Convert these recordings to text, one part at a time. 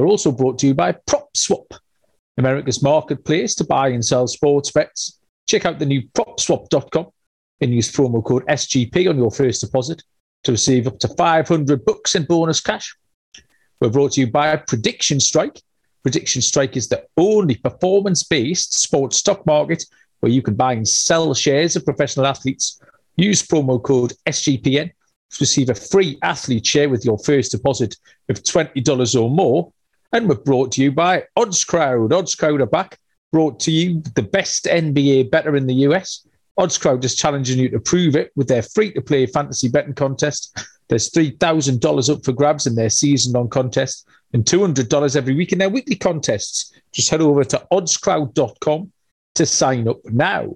We're also brought to you by PropSwap, America's marketplace to buy and sell sports bets. Check out the new PropSwap.com and use promo code SGP on your first deposit to receive up to 500 bucks in bonus cash. We're brought to you by Prediction Strike. Prediction Strike is the only performance based sports stock market where you can buy and sell shares of professional athletes. Use promo code SGPN to receive a free athlete share with your first deposit of $20 or more. And we're brought to you by Odds Crowd. Odds Crowd are back, brought to you the best NBA better in the US. Odds Crowd is challenging you to prove it with their free to play fantasy betting contest. There's $3,000 up for grabs in their season long contest and $200 every week in their weekly contests. Just head over to oddscrowd.com to sign up now.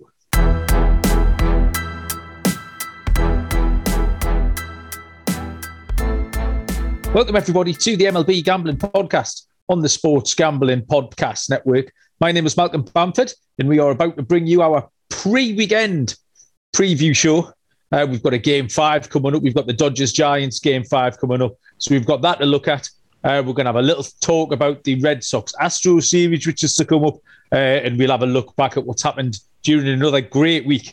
Welcome, everybody, to the MLB Gambling Podcast on the Sports Gambling Podcast Network. My name is Malcolm Bamford, and we are about to bring you our pre weekend preview show. Uh, we've got a game five coming up. We've got the Dodgers Giants game five coming up. So we've got that to look at. Uh, we're going to have a little talk about the Red Sox Astro series, which is to come up, uh, and we'll have a look back at what's happened during another great week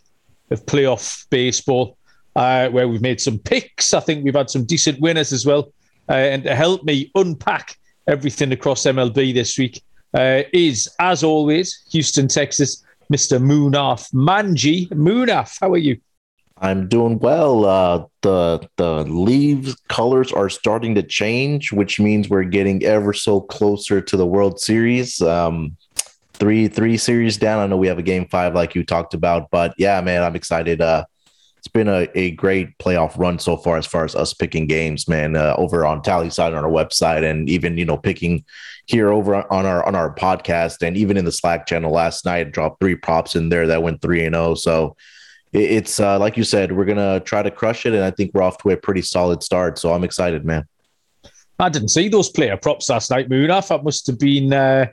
of playoff baseball, uh, where we've made some picks. I think we've had some decent winners as well. Uh, and to help me unpack everything across MLB this week uh, is, as always, Houston, Texas, Mr. Munaf Manji. Munaf, how are you? I'm doing well. Uh, the the leaves colors are starting to change, which means we're getting ever so closer to the World Series. Um, three three series down. I know we have a game five like you talked about, but yeah, man, I'm excited. Uh, it's been a, a great playoff run so far as far as us picking games, man, uh, over on Tally side on our website and even, you know, picking here over on our on our podcast and even in the Slack channel last night, I dropped three props in there that went three and oh. So it, it's uh, like you said, we're gonna try to crush it, and I think we're off to a pretty solid start. So I'm excited, man. I didn't see those player props last night, Munaf. That must have been uh,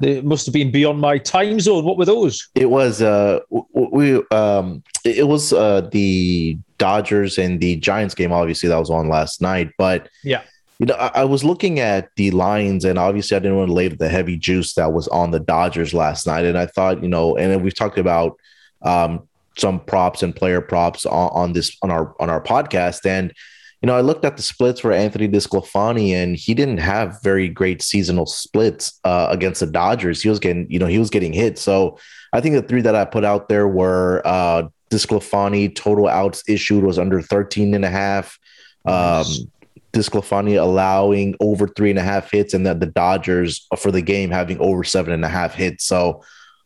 they must have been beyond my time zone. What were those? It was uh we um it was uh the Dodgers and the Giants game. Obviously, that was on last night, but yeah. You know, I, I was looking at the lines, and obviously, I didn't want to lay the heavy juice that was on the Dodgers last night. And I thought, you know, and we've talked about um, some props and player props on, on this on our on our podcast, and you know, I looked at the splits for Anthony DeSclafani, and he didn't have very great seasonal splits uh, against the Dodgers. He was getting, you know, he was getting hit. So I think the three that I put out there were uh, DeSclafani total outs issued was under 13 and a half. Um, DeSclafani allowing over three and a half hits, and then the Dodgers for the game having over seven and a half hits. So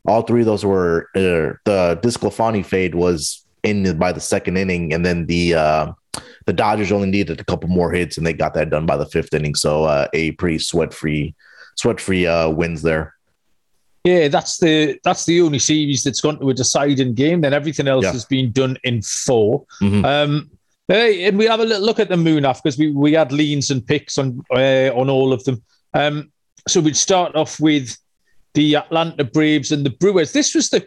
all three of those were uh, the DeSclafani fade was in by the second inning, and then the uh, the Dodgers only needed a couple more hits, and they got that done by the fifth inning. So uh, a pretty sweat free, sweat free uh, wins there. Yeah, that's the that's the only series that's gone to a deciding game. Then everything else yeah. has been done in 4 mm-hmm. Um, hey, and we have a little look at the Munaf because we, we had leans and picks on uh, on all of them. Um, so we'd start off with the Atlanta Braves and the Brewers. This was the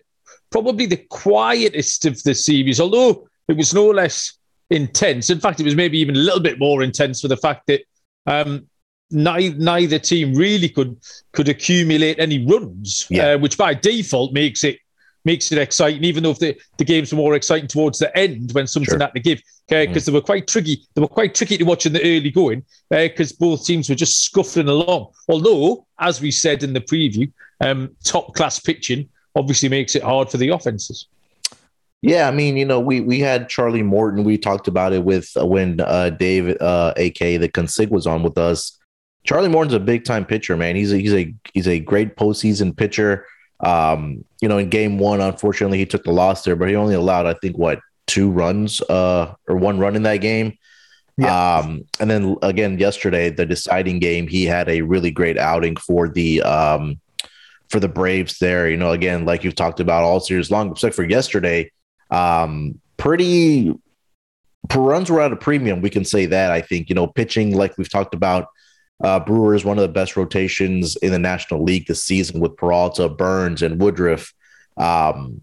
probably the quietest of the series, although it was no less intense. In fact, it was maybe even a little bit more intense for the fact that um, neither, neither team really could could accumulate any runs, yeah. uh, which by default makes it makes it exciting. Even though the, the games were more exciting towards the end when something sure. had to give, because uh, mm. they were quite tricky. They were quite tricky to watch in the early going because uh, both teams were just scuffling along. Although, as we said in the preview, um, top class pitching obviously makes it hard for the offenses. Yeah, I mean, you know, we we had Charlie Morton. We talked about it with uh, when uh, Dave, uh, aka the Consig, was on with us. Charlie Morton's a big time pitcher, man. He's a, he's a he's a great postseason pitcher. Um, you know, in game one, unfortunately, he took the loss there, but he only allowed, I think, what two runs, uh, or one run in that game. Yeah. Um, and then again yesterday, the deciding game, he had a really great outing for the um, for the Braves. There, you know, again, like you've talked about all series long, except for yesterday, um, pretty runs were at a premium. We can say that. I think you know, pitching like we've talked about. Uh, Brewers one of the best rotations in the National League this season with Peralta, Burnes, and Woodruff. Um,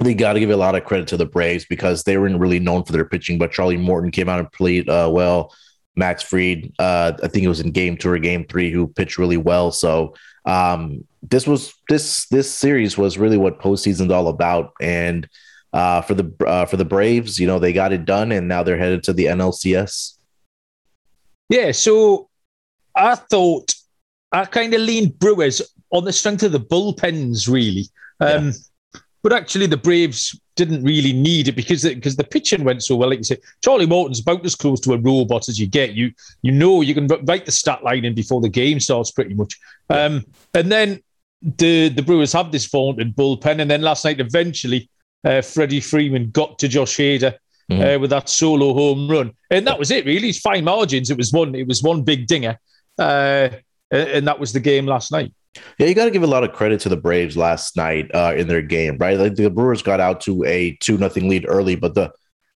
they got to give a lot of credit to the Braves because they weren't really known for their pitching, but Charlie Morton came out and played uh, well. Max Fried, uh, I think it was in game two or game three, who pitched really well. So um, this was this this series was really what postseason's all about. And uh, for the uh, for the Braves, you know, they got it done, and now they're headed to the NLCS. Yeah, so I thought I kind of leaned Brewers on the strength of the bullpens, really. Um, yeah but actually, the Braves didn't really need it because because the pitching went so well. Like you say, Charlie Morton's about as close to a robot as you get. You you know you can write the stat line in before the game starts, pretty much. Um, and then the the Brewers have this vaunted bullpen, and then last night eventually uh, Freddie Freeman got to Josh Hader. Mm-hmm. Uh, with that solo home run, and that was it. Really, it's fine margins. It was one. It was one big dinger, uh, and that was the game last night. Yeah, you got to give a lot of credit to the Braves last night uh, in their game, right? Like the Brewers got out to a two nothing lead early, but the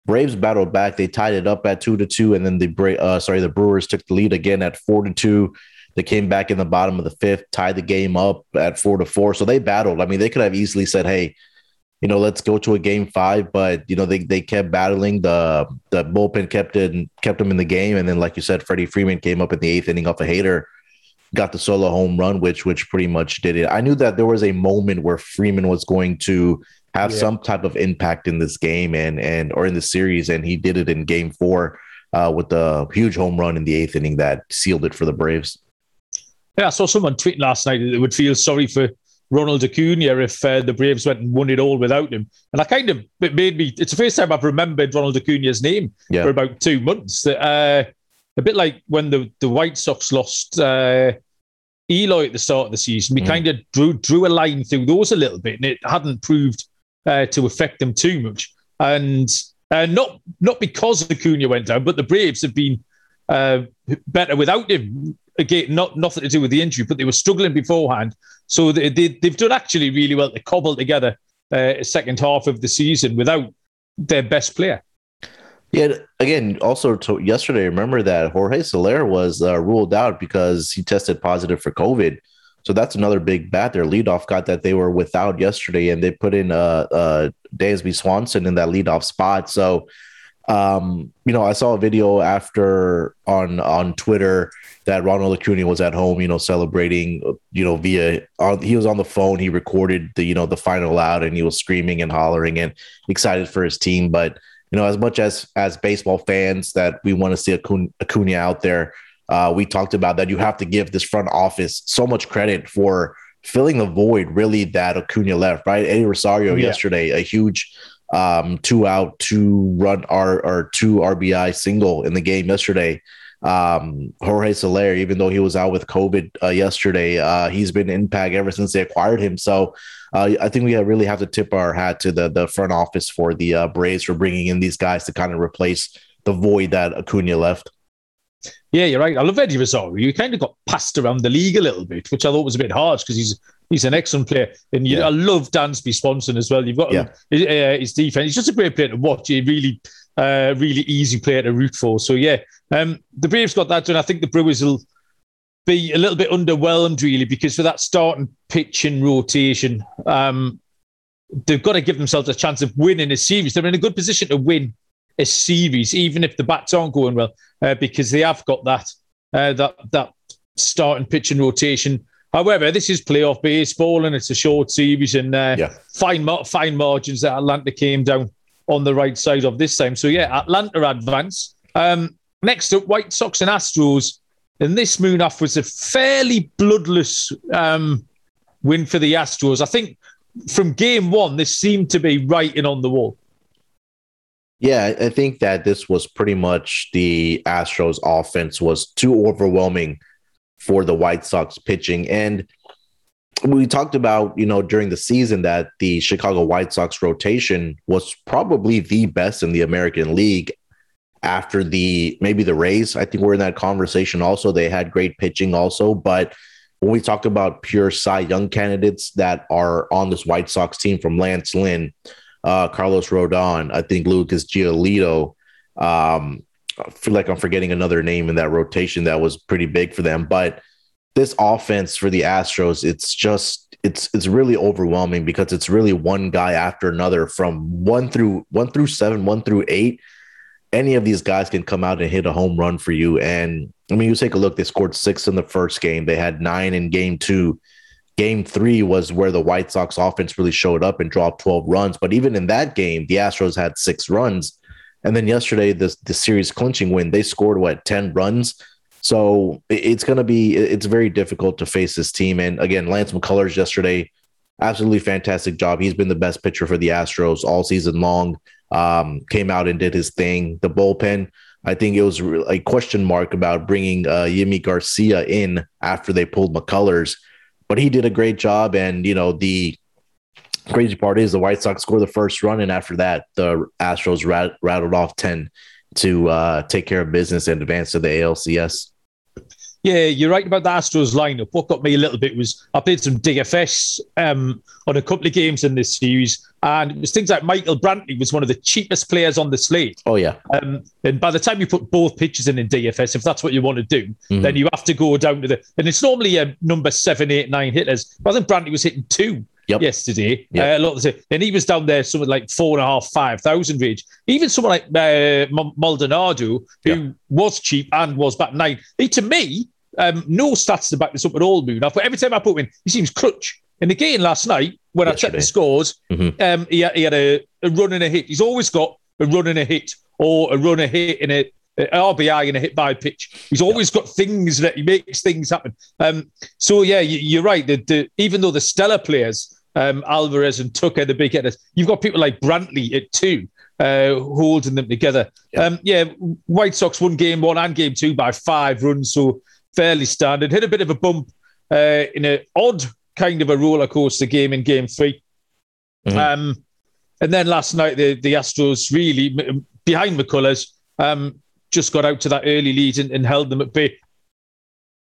Braves battled back. They tied it up at two to two, and then the Bra- uh, sorry, the Brewers took the lead again at four to two. They came back in the bottom of the fifth, tied the game up at four to four. So they battled. I mean, they could have easily said, "Hey, you know, let's go to a game five, but you know, they they kept battling. The the bullpen kept it kept them in the game, and then, like you said, Freddie Freeman came up in the eighth inning off a Hader, got the solo home run, which which pretty much did it. I knew that there was a moment where Freeman was going to have yeah. some type of impact in this game and and or in the series, and he did it in Game Four uh, with the huge home run in the eighth inning that sealed it for the Braves. Yeah, I saw someone tweet last night that would feel sorry for Ronald Acuna if uh, the Braves went and won it all without him. And I kind of it made me. It's the first time I've remembered Ronald Acuna's name yeah. for about two months. Uh, a bit like when the the White Sox lost uh, Eloy at the start of the season, we mm. kind of drew drew a line through those a little bit, and it hadn't proved uh, to affect them too much. And uh, not not because Acuna went down, but the Braves have been uh, better without him. Again, not nothing to do with the injury, but they were struggling beforehand. So they, they have done actually really well to cobble together uh, a second half of the season without their best player. Yeah, again, also to yesterday, remember that Jorge Soler was uh, ruled out because he tested positive for COVID. So that's another big bat. Their leadoff got that they were without yesterday, and they put in uh, uh, Dansby Swanson in that leadoff spot. So, um, you know, I saw a video after on on Twitter that Ronald Acuna was at home, you know, celebrating, you know, via on, he was on the phone. He recorded the you know the final out, and he was screaming and hollering and excited for his team, but you know, as much as as baseball fans that we want to see Acuna, Acuna out there, uh, we talked about that you have to give this front office so much credit for filling the void really that Acuna left, right? Eddie Rosario yeah. yesterday, a huge um, two out, two run or, or two RBI single in the game yesterday. Um, Jorge Soler, even though he was out with COVID uh, yesterday, uh, he's been impact ever since they acquired him. So uh, I think we really have to tip our hat to the the front office for the uh, Braves for bringing in these guys to kind of replace the void that Acuna left. Yeah, you're right. I love Eddie Rosario. You kind of got passed around the league a little bit, which I thought was a bit harsh because he's he's an excellent player. And you, yeah. I love Dansby Swanson as well. You've got yeah. his, uh, his defense. He's just a great player to watch. A really, uh, really easy player to root for. So yeah, um, the Braves got that done. I think the Brewers will be a little bit underwhelmed, really, because for that starting pitch and rotation, um, they've got to give themselves a chance of winning a series. They're in a good position to win a series, even if the bats aren't going well, uh, because they have got that uh, that that starting pitch and rotation. However, this is playoff baseball and it's a short series, and uh, yeah. fine fine margins that Atlanta came down on the right side of this time. So yeah, Atlanta advance. Um, next up, White Sox and Astros. And this Munaf was a fairly bloodless um, win for the Astros. I think from game one, this seemed to be writing on the wall. Yeah, I think that this was pretty much the Astros offense was too overwhelming for the White Sox pitching. And we talked about, you know, during the season that the Chicago White Sox rotation was probably the best in the American League after the maybe the Rays. I think we're in that conversation also. They had great pitching also, but when we talk about pure Cy Young candidates that are on this White Sox team from Lance Lynn, uh, Carlos Rodon, I think Lucas Giolito. Um, I feel like I'm forgetting another name in that rotation that was pretty big for them. But this offense for the Astros, it's just it's it's really overwhelming because it's really one guy after another from one through one through seven, one through eight. Any of these guys can come out and hit a home run for you. And I mean, you take a look, they scored six in the first game, they had nine in game two. Game three was where the White Sox offense really showed up and dropped 12 runs. But even in that game, the Astros had six runs. And then yesterday, the, the series clinching win, they scored what, 10 runs? So it's going to be, it's very difficult to face this team. And again, Lance McCullers yesterday, absolutely fantastic job. He's been the best pitcher for the Astros all season long. Um, came out and did his thing. The bullpen, I think it was a question mark about bringing uh, Yimi Garcia in after they pulled McCullers but he did a great job. And, you know, the crazy part is the White Sox scored the first run. And after that, the Astros rat- rattled off 10 to uh, take care of business and advance to the ALCS. Yeah, you're right about the Astros lineup. What got me a little bit was I played some DFS um, on a couple of games in this series, and it was things like Michael Brantley was one of the cheapest players on the slate. Oh yeah. Um, and by the time you put both pitches in in DFS, if that's what you want to do, mm-hmm. then you have to go down to the and it's normally a number seven, eight, nine hitters. But I think Brantley was hitting two. Yep. yesterday. Yep. Uh, a lot of the time, and he was down there something like four and a half, five thousand range. Even someone like uh, Maldonado, who yeah. was cheap and was back nine. He to me, um, no stats to back this up at all, Moon. But every time I put him in, he seems clutch. And again, last night when Yesterday. I checked the scores, mm-hmm. um, he, he, had a, a, run and a hit. He's always got a run and a hit or a run a hit in a, a RBI and a hit by pitch. He's always got things that he makes things happen. Um, so yeah, you, are right. The, the, even though the stellar players, um, Alvarez and Tucker, the big hitters, you've got people like Brantley at two. Uh, holding them together. Yeah. Um, yeah, White Sox won game one and game two by five runs, so fairly standard. Hit a bit of a bump uh, in an odd kind of a roller coaster game in game 3 mm-hmm. Um, and then last night, the, the Astros really, behind McCullers, um, just got out to that early lead and, and held them at bay.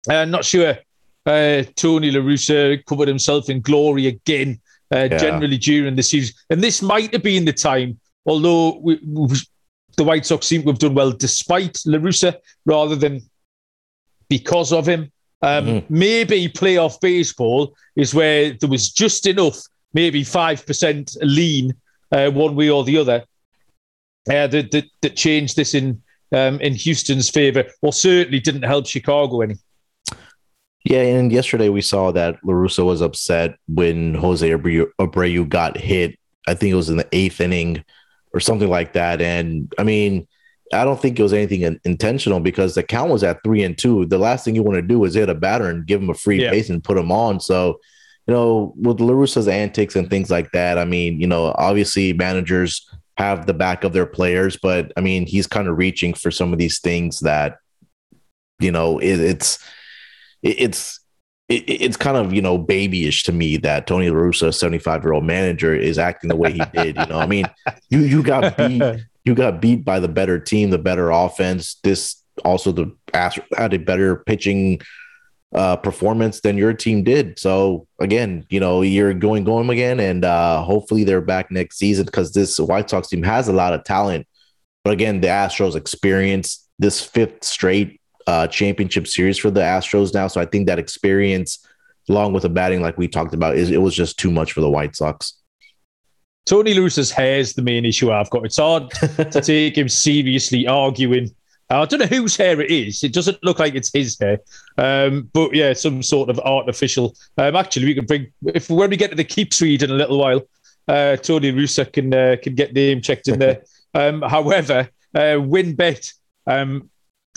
Uh, not sure uh, Tony La Russa covered himself in glory again, uh, yeah. generally during the series. And this might have been the time, although we, we, the White Sox seem to have done well despite La Russa rather than because of him. Um, mm-hmm. Maybe playoff baseball is where there was just enough, maybe 5% lean uh, one way or the other, uh, that, that, that changed this in um, in Houston's favor, or certainly didn't help Chicago any. Yeah, and yesterday we saw that La Russa was upset when Jose Abreu, got hit. I think it was in the eighth inning or something like that. And I mean, I don't think it was anything intentional because the count was at three and two. The last thing you want to do is hit a batter and give him a free yeah. base and put him on. So, you know, with La Russa's antics and things like that, I mean, you know, obviously managers have the back of their players, but I mean, he's kind of reaching for some of these things that, you know, it, it's, it, it's, it, it's kind of you know babyish to me that Tony La Russa, seventy five year old manager, is acting the way he did. You know, I mean, you you got beat you got beat by the better team, the better offense. This also the Astros had a better pitching uh, performance than your team did. So again, you know, you're going going again, and uh, hopefully they're back next season because this White Sox team has a lot of talent. But again, the Astros experience this fifth straight uh, championship series for the Astros now. So I think that experience, along with the batting, like we talked about, is it was just too much for the White Sox. Tony La Russa's hair is the main issue I've got. It's hard to take him seriously arguing. I don't know whose hair it is. It doesn't look like it's his hair, um, but yeah, some sort of artificial. Um, actually, we can bring if when we get to the keeps read in a little while, uh, Tony Russo can uh, can get the name checked in there. um, however, uh, WynnBET um,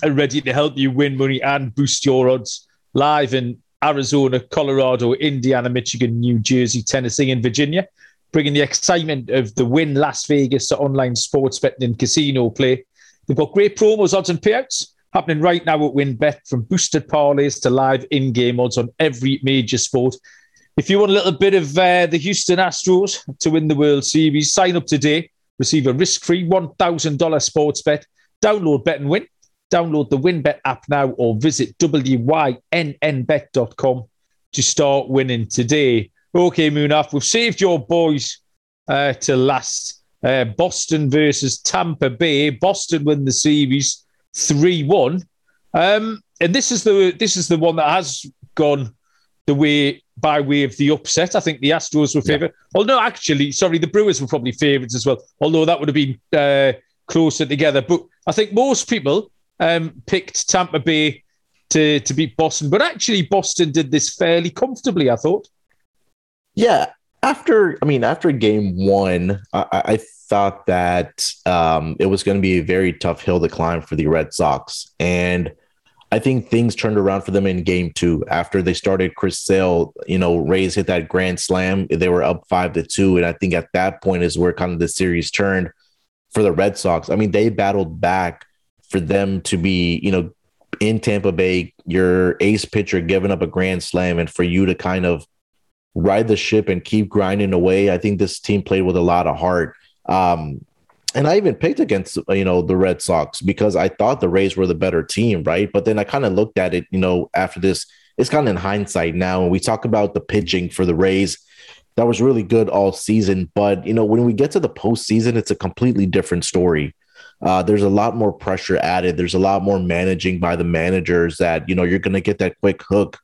are ready to help you win money and boost your odds live in Arizona, Colorado, Indiana, Michigan, New Jersey, Tennessee, and Virginia bringing the excitement of the Wynn Las Vegas to online sports betting and casino play. They've got great promos, odds, and payouts happening right now at WynnBET from boosted parlays to live in game odds on every major sport. If you want a little bit of uh, the Houston Astros to win the World Series, sign up today. Receive a risk free $1,000 sports bet Download Bet and Win. Download the WynnBET app now or visit wynnbet.com to start winning today. Okay, Munaf, we've saved your boys uh, to last. Uh, Boston versus Tampa Bay. Boston win the series three one, um, and this is the this is the one that has gone the way by way of the upset. I think the Astros were favourite. Yeah. Although actually, sorry, the Brewers were probably favourites as well. Although that would have been uh, closer together. But I think most people um, picked Tampa Bay to to beat Boston. But actually, Boston did this fairly comfortably. I thought. Yeah, after I mean, after Game One, I, I thought that um, it was going to be a very tough hill to climb for the Red Sox, and I think things turned around for them in game two after they started Chris Sale, you know, Rays hit that grand slam. They were up five to two. And I think at that point is where kind of the series turned for the Red Sox. I mean, they battled back for them to be, you know, in Tampa Bay, your ace pitcher giving up a grand slam and for you to kind of ride the ship and keep grinding away. I think this team played with a lot of heart. Um, and I even picked against you know the Red Sox because I thought the Rays were the better team, right? But then I kind of looked at it, you know, after this, it's kind of in hindsight now, and we talk about the pitching for the Rays. That was really good all season, but you know when we get to the postseason, it's a completely different story. Uh, there's a lot more pressure added. There's a lot more managing by the managers that you know you're going to get that quick hook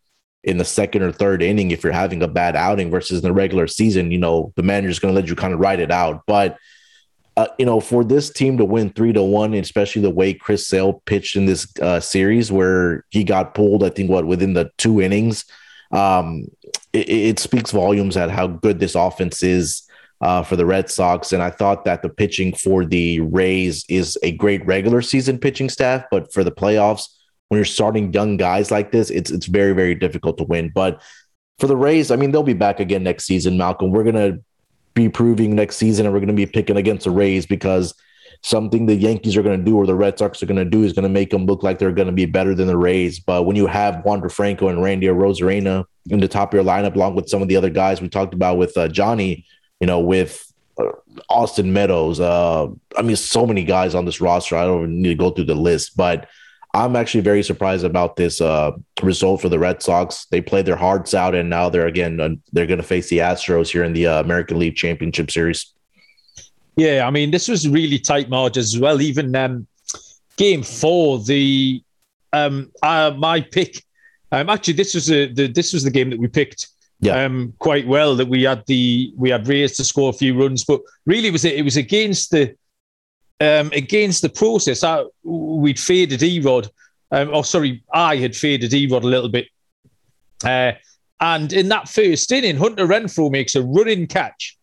in the second or third inning if you're having a bad outing versus in the regular season. You know the manager's going to let you kind of ride it out, but uh, you know, for this team to win three to one, especially the way Chris Sale pitched in this uh, series, where he got pulled, I think, what within the two innings, um, it, it, speaks volumes at how good this offense is uh, for the Red Sox. And I thought that the pitching for the Rays is a great regular season pitching staff, but for the playoffs, when you're starting young guys like this, it's it's very very difficult to win. But for the Rays, I mean, they'll be back again next season. Malcolm, we're gonna be proving next season and we're to be picking against the Rays because something the Yankees are to do or the Red Sox are to do is to make them look like they're to be better than the Rays. But when you have Wander Franco and Randy Arozarena in the top of your lineup, along with some of the other guys we talked about with uh, Johnny, you know, with uh, Austin Meadows, uh, I mean, so many guys on this roster. I don't need to go through the list, but I'm actually very surprised about this uh, result for the Red Sox. They played their hearts out, and now they're again uh, they're going to face the Astros here in the uh, American League Championship Series. Yeah, I mean this was really tight margins as well. Even um, game four, the um, uh, my pick. Um, actually, this was a, the this was the game that we picked yeah. um, quite well. That we had the we had Rays to score a few runs, but really was it it was against the um, against the process. I, we'd faded Erod. Um, oh, sorry, I had faded Erod a little bit. Uh, and in that first inning, Hunter Renfroe makes a running catch,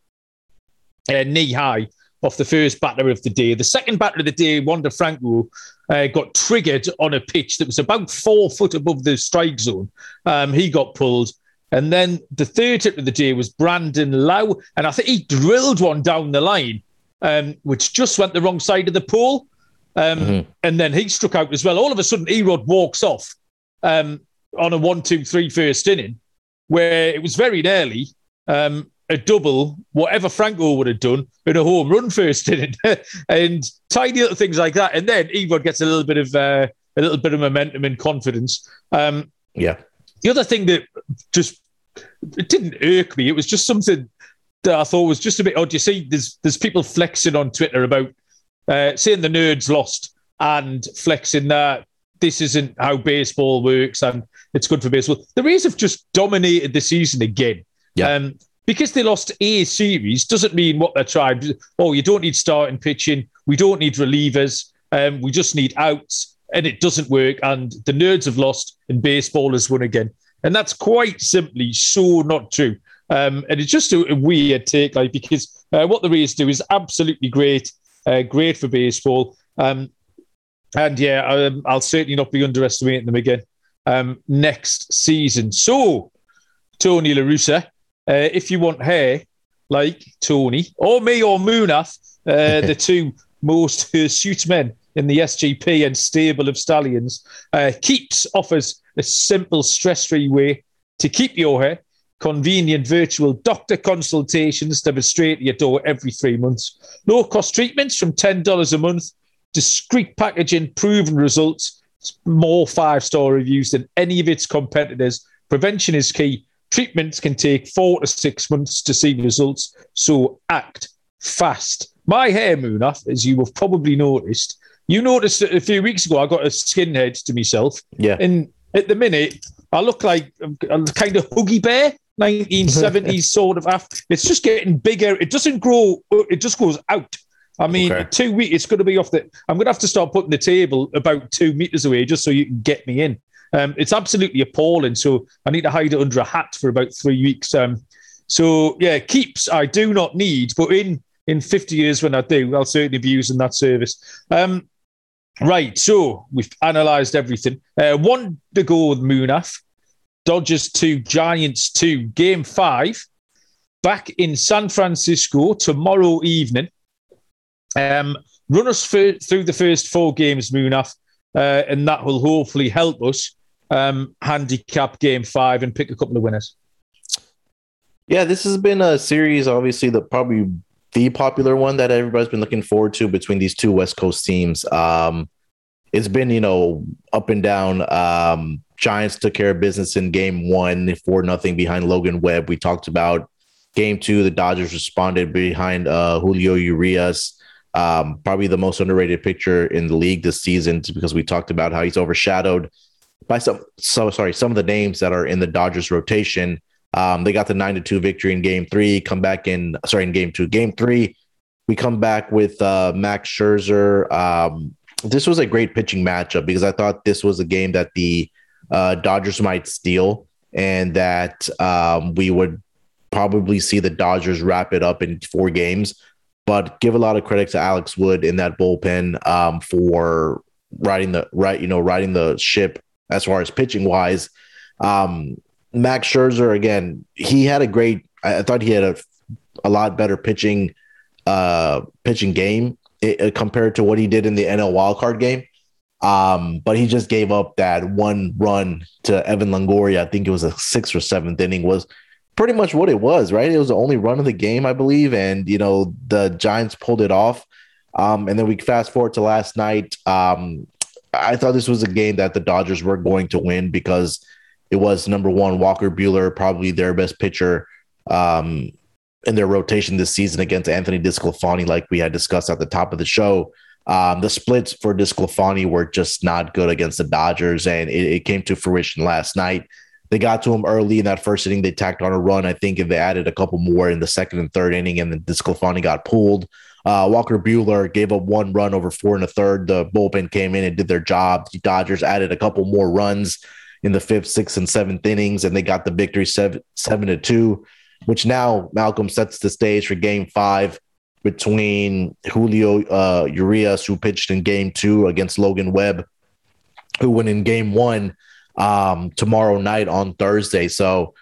uh, knee high, off the first batter of the day. The second batter of the day, Wander Franco, uh, got triggered on a pitch that was about four foot above the strike zone. Um, he got pulled. And then the third hit of the day was Brandon Lowe. And I think he drilled one down the line um, which just went the wrong side of the pole. Um, mm-hmm. And then he struck out as well. All of a sudden, Erod walks off um, on a one, two, three first inning, where it was very nearly um, a double, whatever Franco would have done, in a home run first inning, and tiny little things like that. And then Erod gets a little bit of uh, a little bit of momentum and confidence. Um, yeah. The other thing that just it didn't irk me. It was just something that I thought was just a bit odd. You see, there's there's people flexing on Twitter about uh, saying the nerds lost and flexing that this isn't how baseball works and it's good for baseball. The Rays have just dominated the season again. Yeah. Um, because they lost a series doesn't mean what they're trying. Oh, you don't need starting pitching. We don't need relievers. Um, we just need outs, and it doesn't work. And the nerds have lost, and baseball has won again. And that's quite simply so not true. Um, and it's just a, a, weird take, like because uh, what the Rays do is absolutely great, uh, great for baseball. Um, and yeah, um, I'll certainly not be underestimating them again um, next season. So, Tony La Russa, uh, if you want hair like Tony or me or Munaf, uh, the two most hirsute men in the SGP and stable of stallions, uh, Keeps offers a simple, stress-free way to keep your hair convenient virtual doctor consultations delivered straight to your door every three months. Low cost treatments from $10 a month. discreet packaging, proven results, more five star reviews than any of its competitors. Prevention is key. Treatments can take four to six months to see results, so act fast. My hair, Munaf, as you have probably noticed, you noticed that a few weeks ago I got a skinhead to myself. Yeah. And at the minute, I look like a kind of huggy bear, 1970s sort of. It's just getting bigger. It doesn't grow, it just goes out. I mean, okay. two weeks, it's going to be off the. I'm going to have to start putting the table about two meters away just so you can get me in. Um, it's absolutely appalling. So I need to hide it under a hat for about three weeks. Um, so yeah, keeps I do not need, but in in 50 years when I do, I'll certainly be using that service. Um, right, so we've analysed everything. Uh, one to go with Munaf. Dodgers two, Giants two, game five, back in San Francisco tomorrow evening. Um, run us through the first four games, Munaf, uh, and that will hopefully help us um, handicap game five and pick a couple of winners. Yeah, this has been a series, obviously, that probably the popular one that everybody's been looking forward to between these two West Coast teams. Um, it's been, you know, up and down. Um, Giants took care of business in game one, four nothing behind Logan Webb. We talked about game two. The Dodgers responded behind uh, Julio Urias. Um, probably the most underrated pitcher in the league this season because we talked about how he's overshadowed by some so sorry some of the names that are in the Dodgers rotation. Um, they got the nine to two victory in game three. Come back in sorry in game two. Game three, we come back with uh, Max Scherzer. Um, this was a great pitching matchup because I thought this was a game that the uh, Dodgers might steal and that um, we would probably see the Dodgers wrap it up in four games. But give a lot of credit to Alex Wood in that bullpen um, for riding the right, you know, riding the ship as far as pitching wise. Um, Max Scherzer, again, he had a great, I, thought he had a, a lot better pitching, uh, pitching game it, compared to what he did in the NL wildcard game. Um, but he just gave up that one run to Evan Longoria. I think it was a sixth or seventh inning was pretty much what it was, right? It was the only run of the game, I believe. And, you know, the Giants pulled it off. Um, and then we fast forward to last night. Um, I thought this was a game that the Dodgers were going to win because it was number one Walker Buehler, probably their best pitcher um, in their rotation this season against Anthony DeSclafani, like we had discussed at the top of the show. Um, the splits for DeSclafani were just not good against the Dodgers, and it, it, came to fruition last night. They got to him early in that first inning. They tacked on a run, I think, and they added a couple more in the second and third inning, and then DeSclafani got pulled. Uh, Walker Buehler gave up one run over four and a third. The bullpen came in and did their job. The Dodgers added a couple more runs in the fifth, sixth, and seventh innings, and they got the victory seven, seven to two, which now Malcolm sets the stage for game five between Julio uh, Urias, who pitched in game two against Logan Webb, who went in game one um, tomorrow night on Thursday. So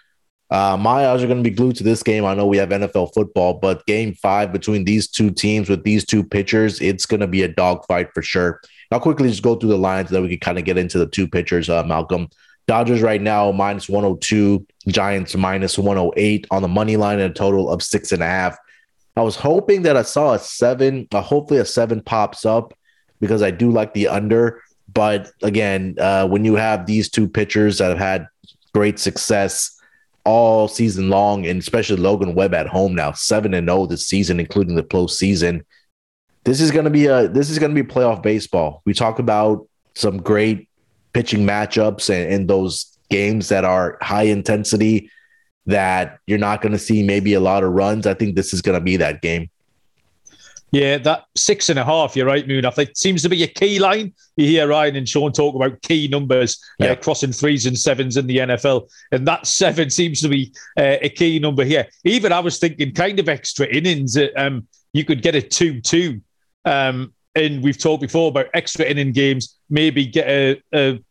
uh, my eyes are going to be glued to this game. I know we have NFL football, but game five between these two teams with these two pitchers, it's going to be a dogfight for sure. I'll quickly just go through the lines so that we can kind of get into the two pitchers, uh, Malcolm. Dodgers right now minus 102, Giants minus 108 on the money line and a total of six and a half. I was hoping that I saw a seven, uh, hopefully a seven pops up because I do like the under. But again, uh, when you have these two pitchers that have had great success, all season long, and especially Logan Webb at home now, seven and zero oh this season, including the postseason. This is going to be a this is going to be playoff baseball. We talk about some great pitching matchups and, and those games that are high intensity that you're not going to see maybe a lot of runs. I think this is going to be that game. Yeah, that six and a half, you're right, Moon. I think seems to be a key line. You hear Ryan and Sean talk about key numbers, uh, yeah. uh, crossing threes and sevens in the NFL. And that seven seems to be uh, a key number here. Even I was thinking kind of extra innings. Uh, um, you could get a 2 2. Um, and we've talked before about extra inning games, maybe get a, a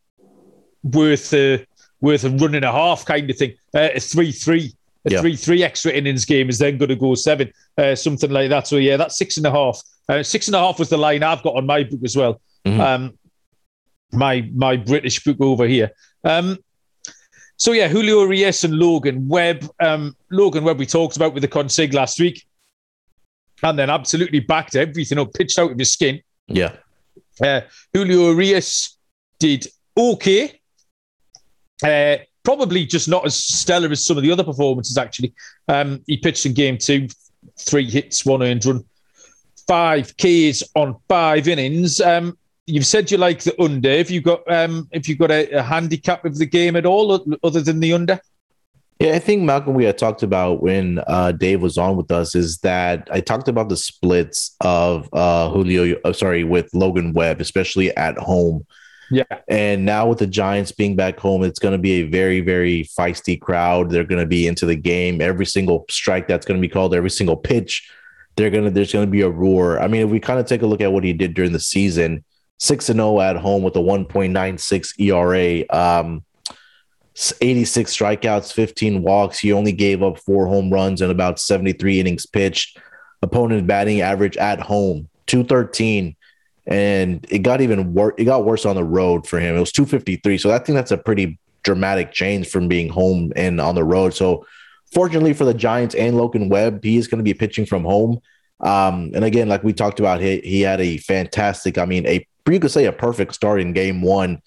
worth a worth a run and a half kind of thing. Uh, a 3 3 a yeah. three three extra innings game is then going to go seven, uh, something like that. So yeah, that's six and a half. Uh, six and a half was the line I've got on my book as well. Mm-hmm. Um, my my British book over here. Um, so yeah, Julio Urias and Logan Webb. Um, Logan Webb we talked about with the consig last week, and then absolutely backed everything up, pitched out of his skin. Yeah. Uh, Julio Urias did okay. Uh, probably just not as stellar as some of the other performances, actually. Um, he pitched in game two, three hits, one earned run, five Ks on five innings. Um, you've said you like the under. Have you got um, if you got a, a handicap of the game at all, other than the under? Yeah, I think Malcolm, we had talked about when uh, Dave was on with us is that I talked about the splits of uh, Julio, uh, sorry, with Logan Webb, especially at home. Yeah. And now with the Giants being back home, it's going to be a very, very feisty crowd. They're going to be into the game. Every single strike that's going to be called, every single pitch, they're going to, there's going to be a roar. I mean, if we kind of take a look at what he did during the season, 6 and 0 at home with a 1.96 ERA. Um, 86 strikeouts, 15 walks. He only gave up four home runs and about 73 innings pitched. Opponent batting average at home, 213. And it got even worse. It got worse on the road for him. It was 253. So I think that's a pretty dramatic change from being home and on the road. So fortunately for the Giants and Logan Webb, he is going to be pitching from home. Um, and again, like we talked about, he, he had a fantastic, I mean, a you could say a perfect start in game one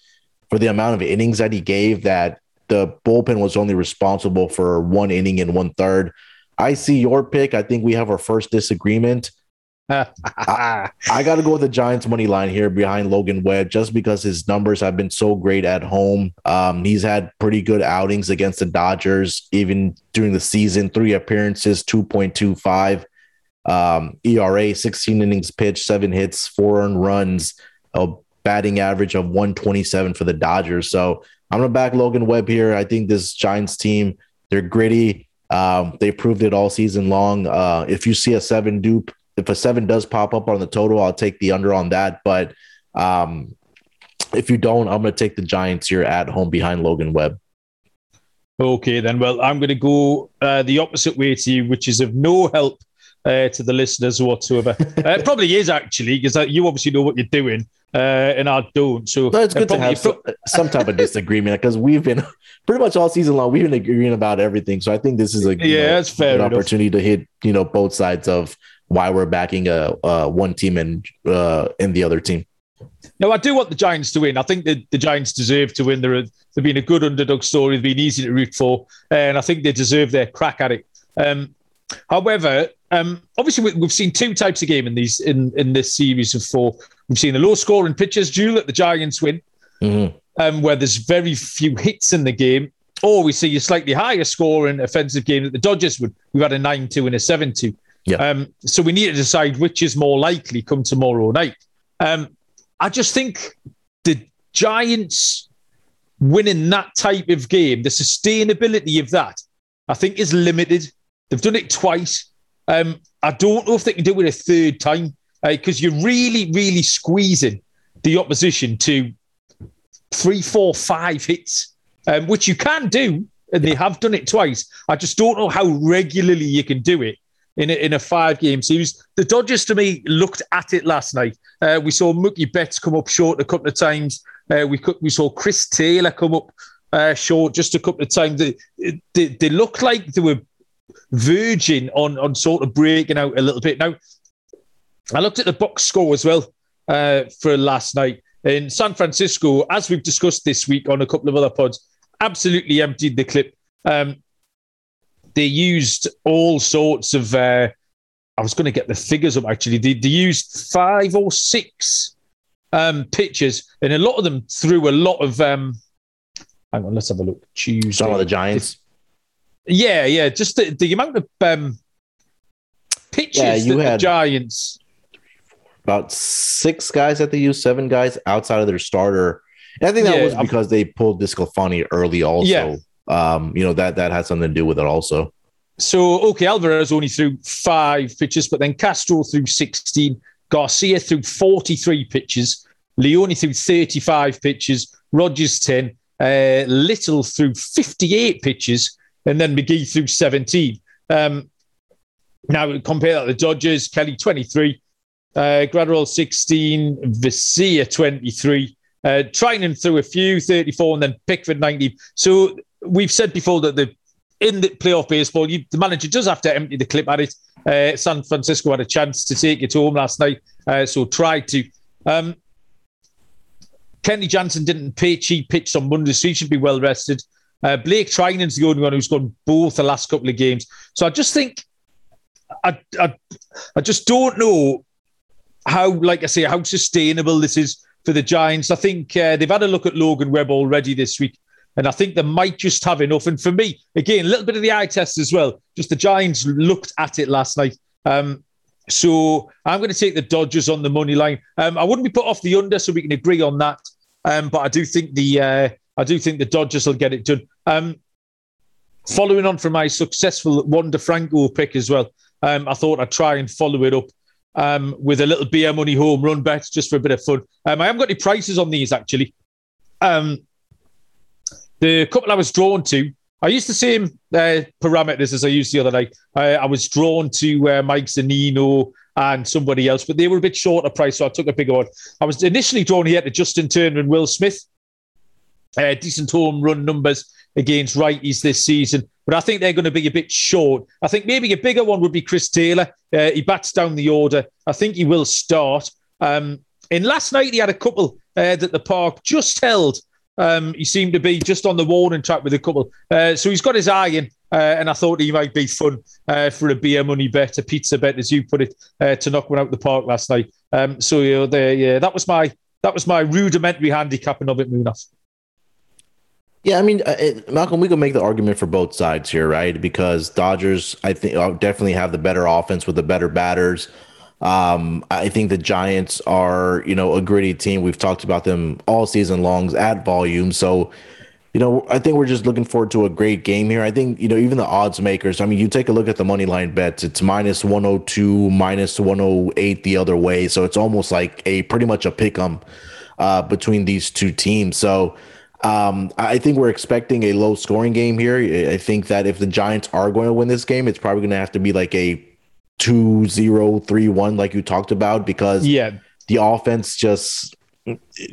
for the amount of innings that he gave that the bullpen was only responsible for one inning and one third. I see your pick. I think we have our first disagreement. I, I got to go with the Giants money line here behind Logan Webb just because his numbers have been so great at home. Um, he's had pretty good outings against the Dodgers, even during the season. Three appearances, 2.25 um, ERA, 16 innings pitched, seven hits, four earned runs, a batting average of 127 for the Dodgers. So I'm gonna back Logan Webb here. I think this Giants team, they're gritty. Um, they proved it all season long. Uh, if you see a seven dupe, if a seven does pop up on the total, I'll take the under on that. But um, if you don't, I'm gonna take the Giants here at home behind Logan Webb. Okay, then. Well, I'm going to go uh, the opposite way to you, which is of no help uh, to the listeners whatsoever. uh, it probably is actually because uh, you obviously know what you're doing uh, and I don't. So no, it's good to have some, some, type of disagreement because we've been pretty much all season long. We've been agreeing about everything. So I think this is a yeah, it's fair an opportunity to hit you know both sides of why we're backing a, a one team and uh, and the other team. No, I do want the Giants to win. I think the, the Giants deserve to win. They're a, they've been a good underdog story. They've been easy to root for, and I think they deserve their crack at it. Um, however, um, obviously, we've seen two types of game in these in, in this series of four. We've seen a low scoring pitchers duel that the Giants win, mm-hmm. um, where there's very few hits in the game, or we see a slightly higher scoring offensive game that the Dodgers would. We've had a nine two and a seven two. Yeah. Um, so we need to decide which is more likely come tomorrow night. Um, I just think the Giants winning that type of game, the sustainability of that, I think is limited. They've done it twice. Um, I don't know if they can do it a third time because uh, you're really, really squeezing the opposition to three, four, five hits, um, which you can do, and they have done it twice. I just don't know how regularly you can do it in a, in a five game series. The Dodgers, to me, looked at it last night. Uh, we saw Mookie Betts come up short a couple of times. Uh, we we saw Chris Taylor come up uh, short just a couple of times. They, they, they looked like they were verging on on sort of breaking out a little bit. Now, I looked at the box score as well uh, for last night in San Francisco, as we've discussed this week on a couple of other pods. Absolutely emptied the clip. Um, they used all sorts of. Uh, I was going to get the figures up actually. They, they used five or six um, pitches, and a lot of them threw a lot of. Um, hang on, let's have a look. Tuesday. Some of the Giants. Yeah, yeah. Just the, the amount of um, pitches yeah, you had the Giants. About six guys that they used, seven guys outside of their starter. And I think that yeah, was because I'm, they pulled DeSclafani early. Also, yeah. um, you know that that had something to do with it. Also, so okay, Alvarez only threw five pitches, but then Castro threw sixteen. Garcia threw forty-three pitches. Leone threw thirty-five pitches. Rogers ten. Uh, Littell threw fifty-eight pitches and then McGee threw 17. Um, now compare that to the Dodgers, Kelly 23, uh, Graterol 16, Vesia 23, uh, Treinen threw a few 34, and then Bickford 90. So we've said before that the in the playoff baseball, you, the manager does have to empty the clip at it. Uh, San Francisco had a chance to take it home last night, uh, so tried to. Um, Kenley Jansen didn't pitch. He pitched on Monday, so he should be well rested. Uh, Blake Treinen's the only one who's gone both the last couple of games. So I just think, I, I, I just don't know how, like I say, how sustainable this is for the Giants. I think uh, they've had a look at Logan Webb already this week, and I think they might just have enough. And for me, again, a little bit of the eye test as well. Just the Giants looked at it last night. Um, so I'm going to take the Dodgers on the money line. Um, I wouldn't be put off the under, so we can agree on that. Um, but I do think the uh, I do think the Dodgers will get it done. Um, following on from my successful Wander Franco pick as well, um, I thought I'd try and follow it up um, with a little beer money home run bet just for a bit of fun. Um, I haven't got any prices on these actually. Um, the couple I was drawn to, I used the same uh, parameters as I used the other night. I, I was drawn to uh, Mike Zunino and somebody else, but they were a bit shorter price, so I took a bigger one. I was initially drawn here to Justin Turner and Will Smith. Uh, decent home run numbers against righties this season, but I think they're going to be a bit short. I think maybe a bigger one would be Chris Taylor. Uh, he bats down the order. I think he will start. Um, and last night he had a couple uh, that the park just held. Um, he seemed to be just on the warning track with a couple. Uh, so he's got his eye in, uh, and I thought he might be fun uh, for a beer money bet, a pizza bet, as you put it, uh, to knock one out of the park last night. Um, so you know, there, yeah, that was my that was my rudimentary handicapping of it, Munaf. Yeah, I mean, uh, Malcolm, we can make the argument for both sides here, right? Because Dodgers, I think, uh, definitely have the better offense with the better batters. Um, I think the Giants are, you know, a gritty team. We've talked about them all season longs at volume. So, you know, I think we're just looking forward to a great game here. I think, you know, even the odds makers, I mean, you take a look at the money line bets, it's minus 102, minus 108 the other way. So it's almost like a pretty much a pick 'em uh, between these two teams. So, um, I think we're expecting a low scoring game here. I think that if the Giants are going to win this game, it's probably going to have to be like a 2 0 3 1, like you talked about, because yeah, the offense just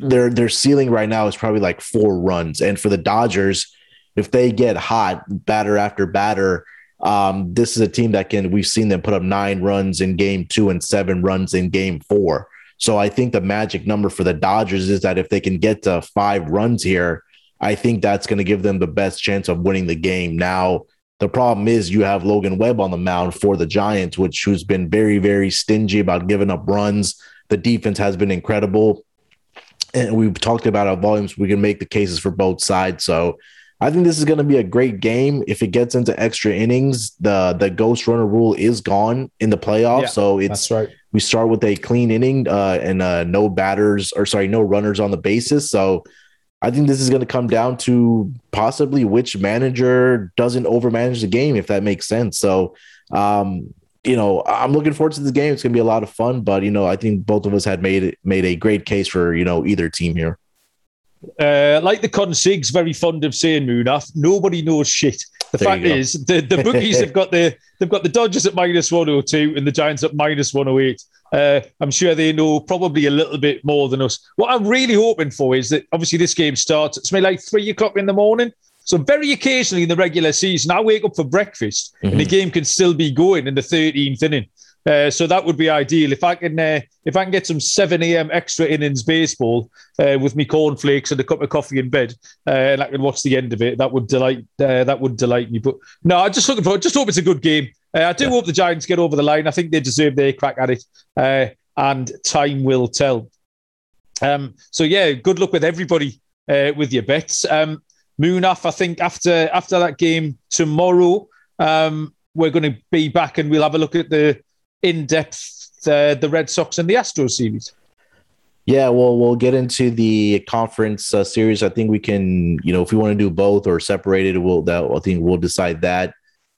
their their ceiling right now is probably like four runs. And for the Dodgers, if they get hot, batter after batter, um, this is a team that can we've seen them put up nine runs in game two and seven runs in game four. So I think the magic number for the Dodgers is that if they can get to five runs here, I think that's going to give them the best chance of winning the game. Now, the problem is you have Logan Webb on the mound for the Giants, which who's been very, very stingy about giving up runs. The defense has been incredible. And we've talked about our volumes. We can make the cases for both sides. So I think this is going to be a great game. If it gets into extra innings, the the ghost runner rule is gone in the playoffs. Yeah, so it's right. We start with a clean inning uh, and uh, no batters or sorry, no runners on the bases. So I think this is going to come down to possibly which manager doesn't overmanage the game, if that makes sense. So, um, you know, I'm looking forward to this game. It's going to be a lot of fun, but you know, I think both of us had made made a great case for you know either team here. Uh, like the consigs, very fond of saying Munaf, nobody knows shit. The there fact is, the, the bookies have got the they've got the Dodgers at minus one hundred oh two and the Giants at minus one hundred oh eight. Uh, I'm sure they know probably a little bit more than us. What I'm really hoping for is that obviously this game starts It's maybe like three o'clock in the morning. So very occasionally in the regular season, I wake up for breakfast mm-hmm. and the game can still be going in the 13th inning. Uh, so that would be ideal if I can uh, if I can get some seven a.m. extra innings baseball uh, with me cornflakes and a cup of coffee in bed, uh, and I can watch the end of it. That would delight uh, that would delight me. But no, I just looking for just hope it's a good game. I do yeah. hope the Giants get over the line. I think they deserve their crack at it, and time will tell. Um, so yeah, good luck with everybody with your bets. Um, Munaf, I think after after that game tomorrow, um, we're going to be back and we'll have a look at the in depth uh, the Red Sox and the Astros series. Yeah, well, we'll get into the conference uh, series. I think we can, you know, if we want to do both or separated, we'll that I think we'll decide that.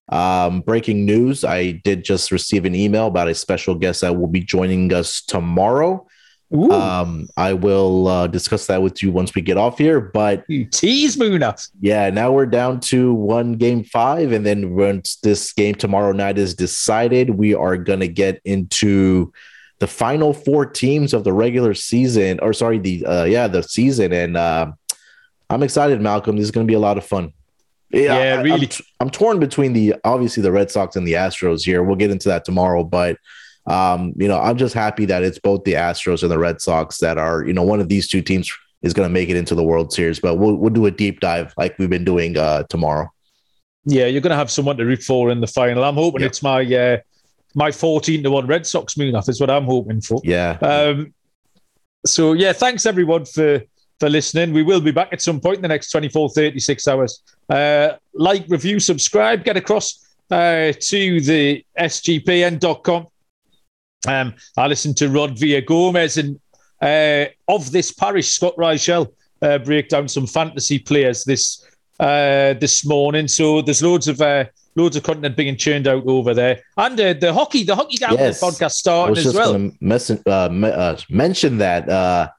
Um, breaking news: I did just receive an email about a special guest that will be joining us tomorrow. Ooh. Um, I will uh, discuss that with you once we get off here. But you tease Munaf. Yeah, now we're down to one game five, and then once this game tomorrow night is decided, we are gonna get into the final four teams of the regular season, or sorry, the uh, yeah, the season, and uh, I'm excited, Malcolm. This is gonna be a lot of fun. Yeah, yeah really. I'm, I'm torn between the obviously the Red Sox and the Astros here. We'll get into that tomorrow, but um, you know, I'm just happy that it's both the Astros and the Red Sox that are, you know, one of these two teams is going to make it into the World Series. But we'll we'll do a deep dive like we've been doing uh, tomorrow. Yeah, you're going to have someone to root for in the final. I'm hoping it's my uh, my 14 to one Red Sox Munaf is what I'm hoping for. Yeah. Um, so yeah, thanks everyone for for listening. We will be back at some point in the next 24, 36 hours. Uh, like, review, subscribe, get across uh, to the sgpn.com. Um, I listened to Rod Villa Gomez and uh, of this parish, Scott Reichel, uh, break down some fantasy players this uh, this morning. So there's loads of uh, loads of content being churned out over there, and uh, the hockey, the hockey gambling yes. podcast starting as well. Mess- uh, uh, mention that uh,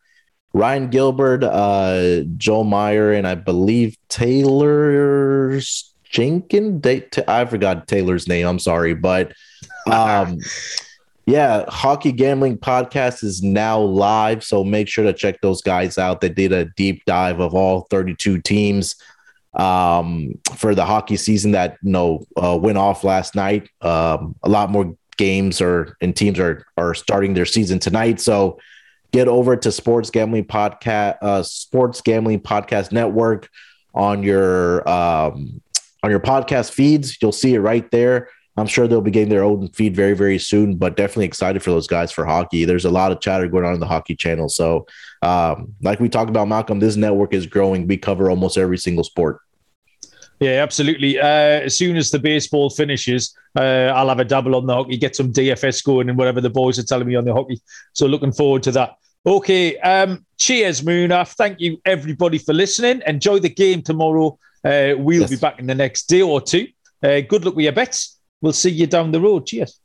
Ryan Gilbert, uh, Joe Meyer, and I believe Taylor Jenkins. I forgot Taylor's name. I'm sorry, but um, yeah, hockey gambling podcast is now live, so make sure to check those guys out. They did a deep dive of all 32 teams um, for the hockey season that you know uh, went off last night. Um, a lot more games are and teams are are starting their season tonight. So get over to Sports Gambling Podcast, uh, Sports Gambling Podcast Network on your um, on your podcast feeds. You'll see it right there. I'm sure they'll be getting their own feed very, very soon, but definitely excited for those guys for hockey. There's a lot of chatter going on in the hockey channel. So, um, like we talked about, Malcolm, this network is growing. We cover almost every single sport. Yeah, absolutely. Uh, as soon as the baseball finishes, uh, I'll have a double on the hockey, get some DFS going and whatever the boys are telling me on the hockey. So looking forward to that. Okay. Um, cheers, Munaf. Thank you, everybody, for listening. Enjoy the game tomorrow. Uh, we'll yes. be back in the next day or two. Uh, good luck with your bets. We'll see you down the road. Cheers.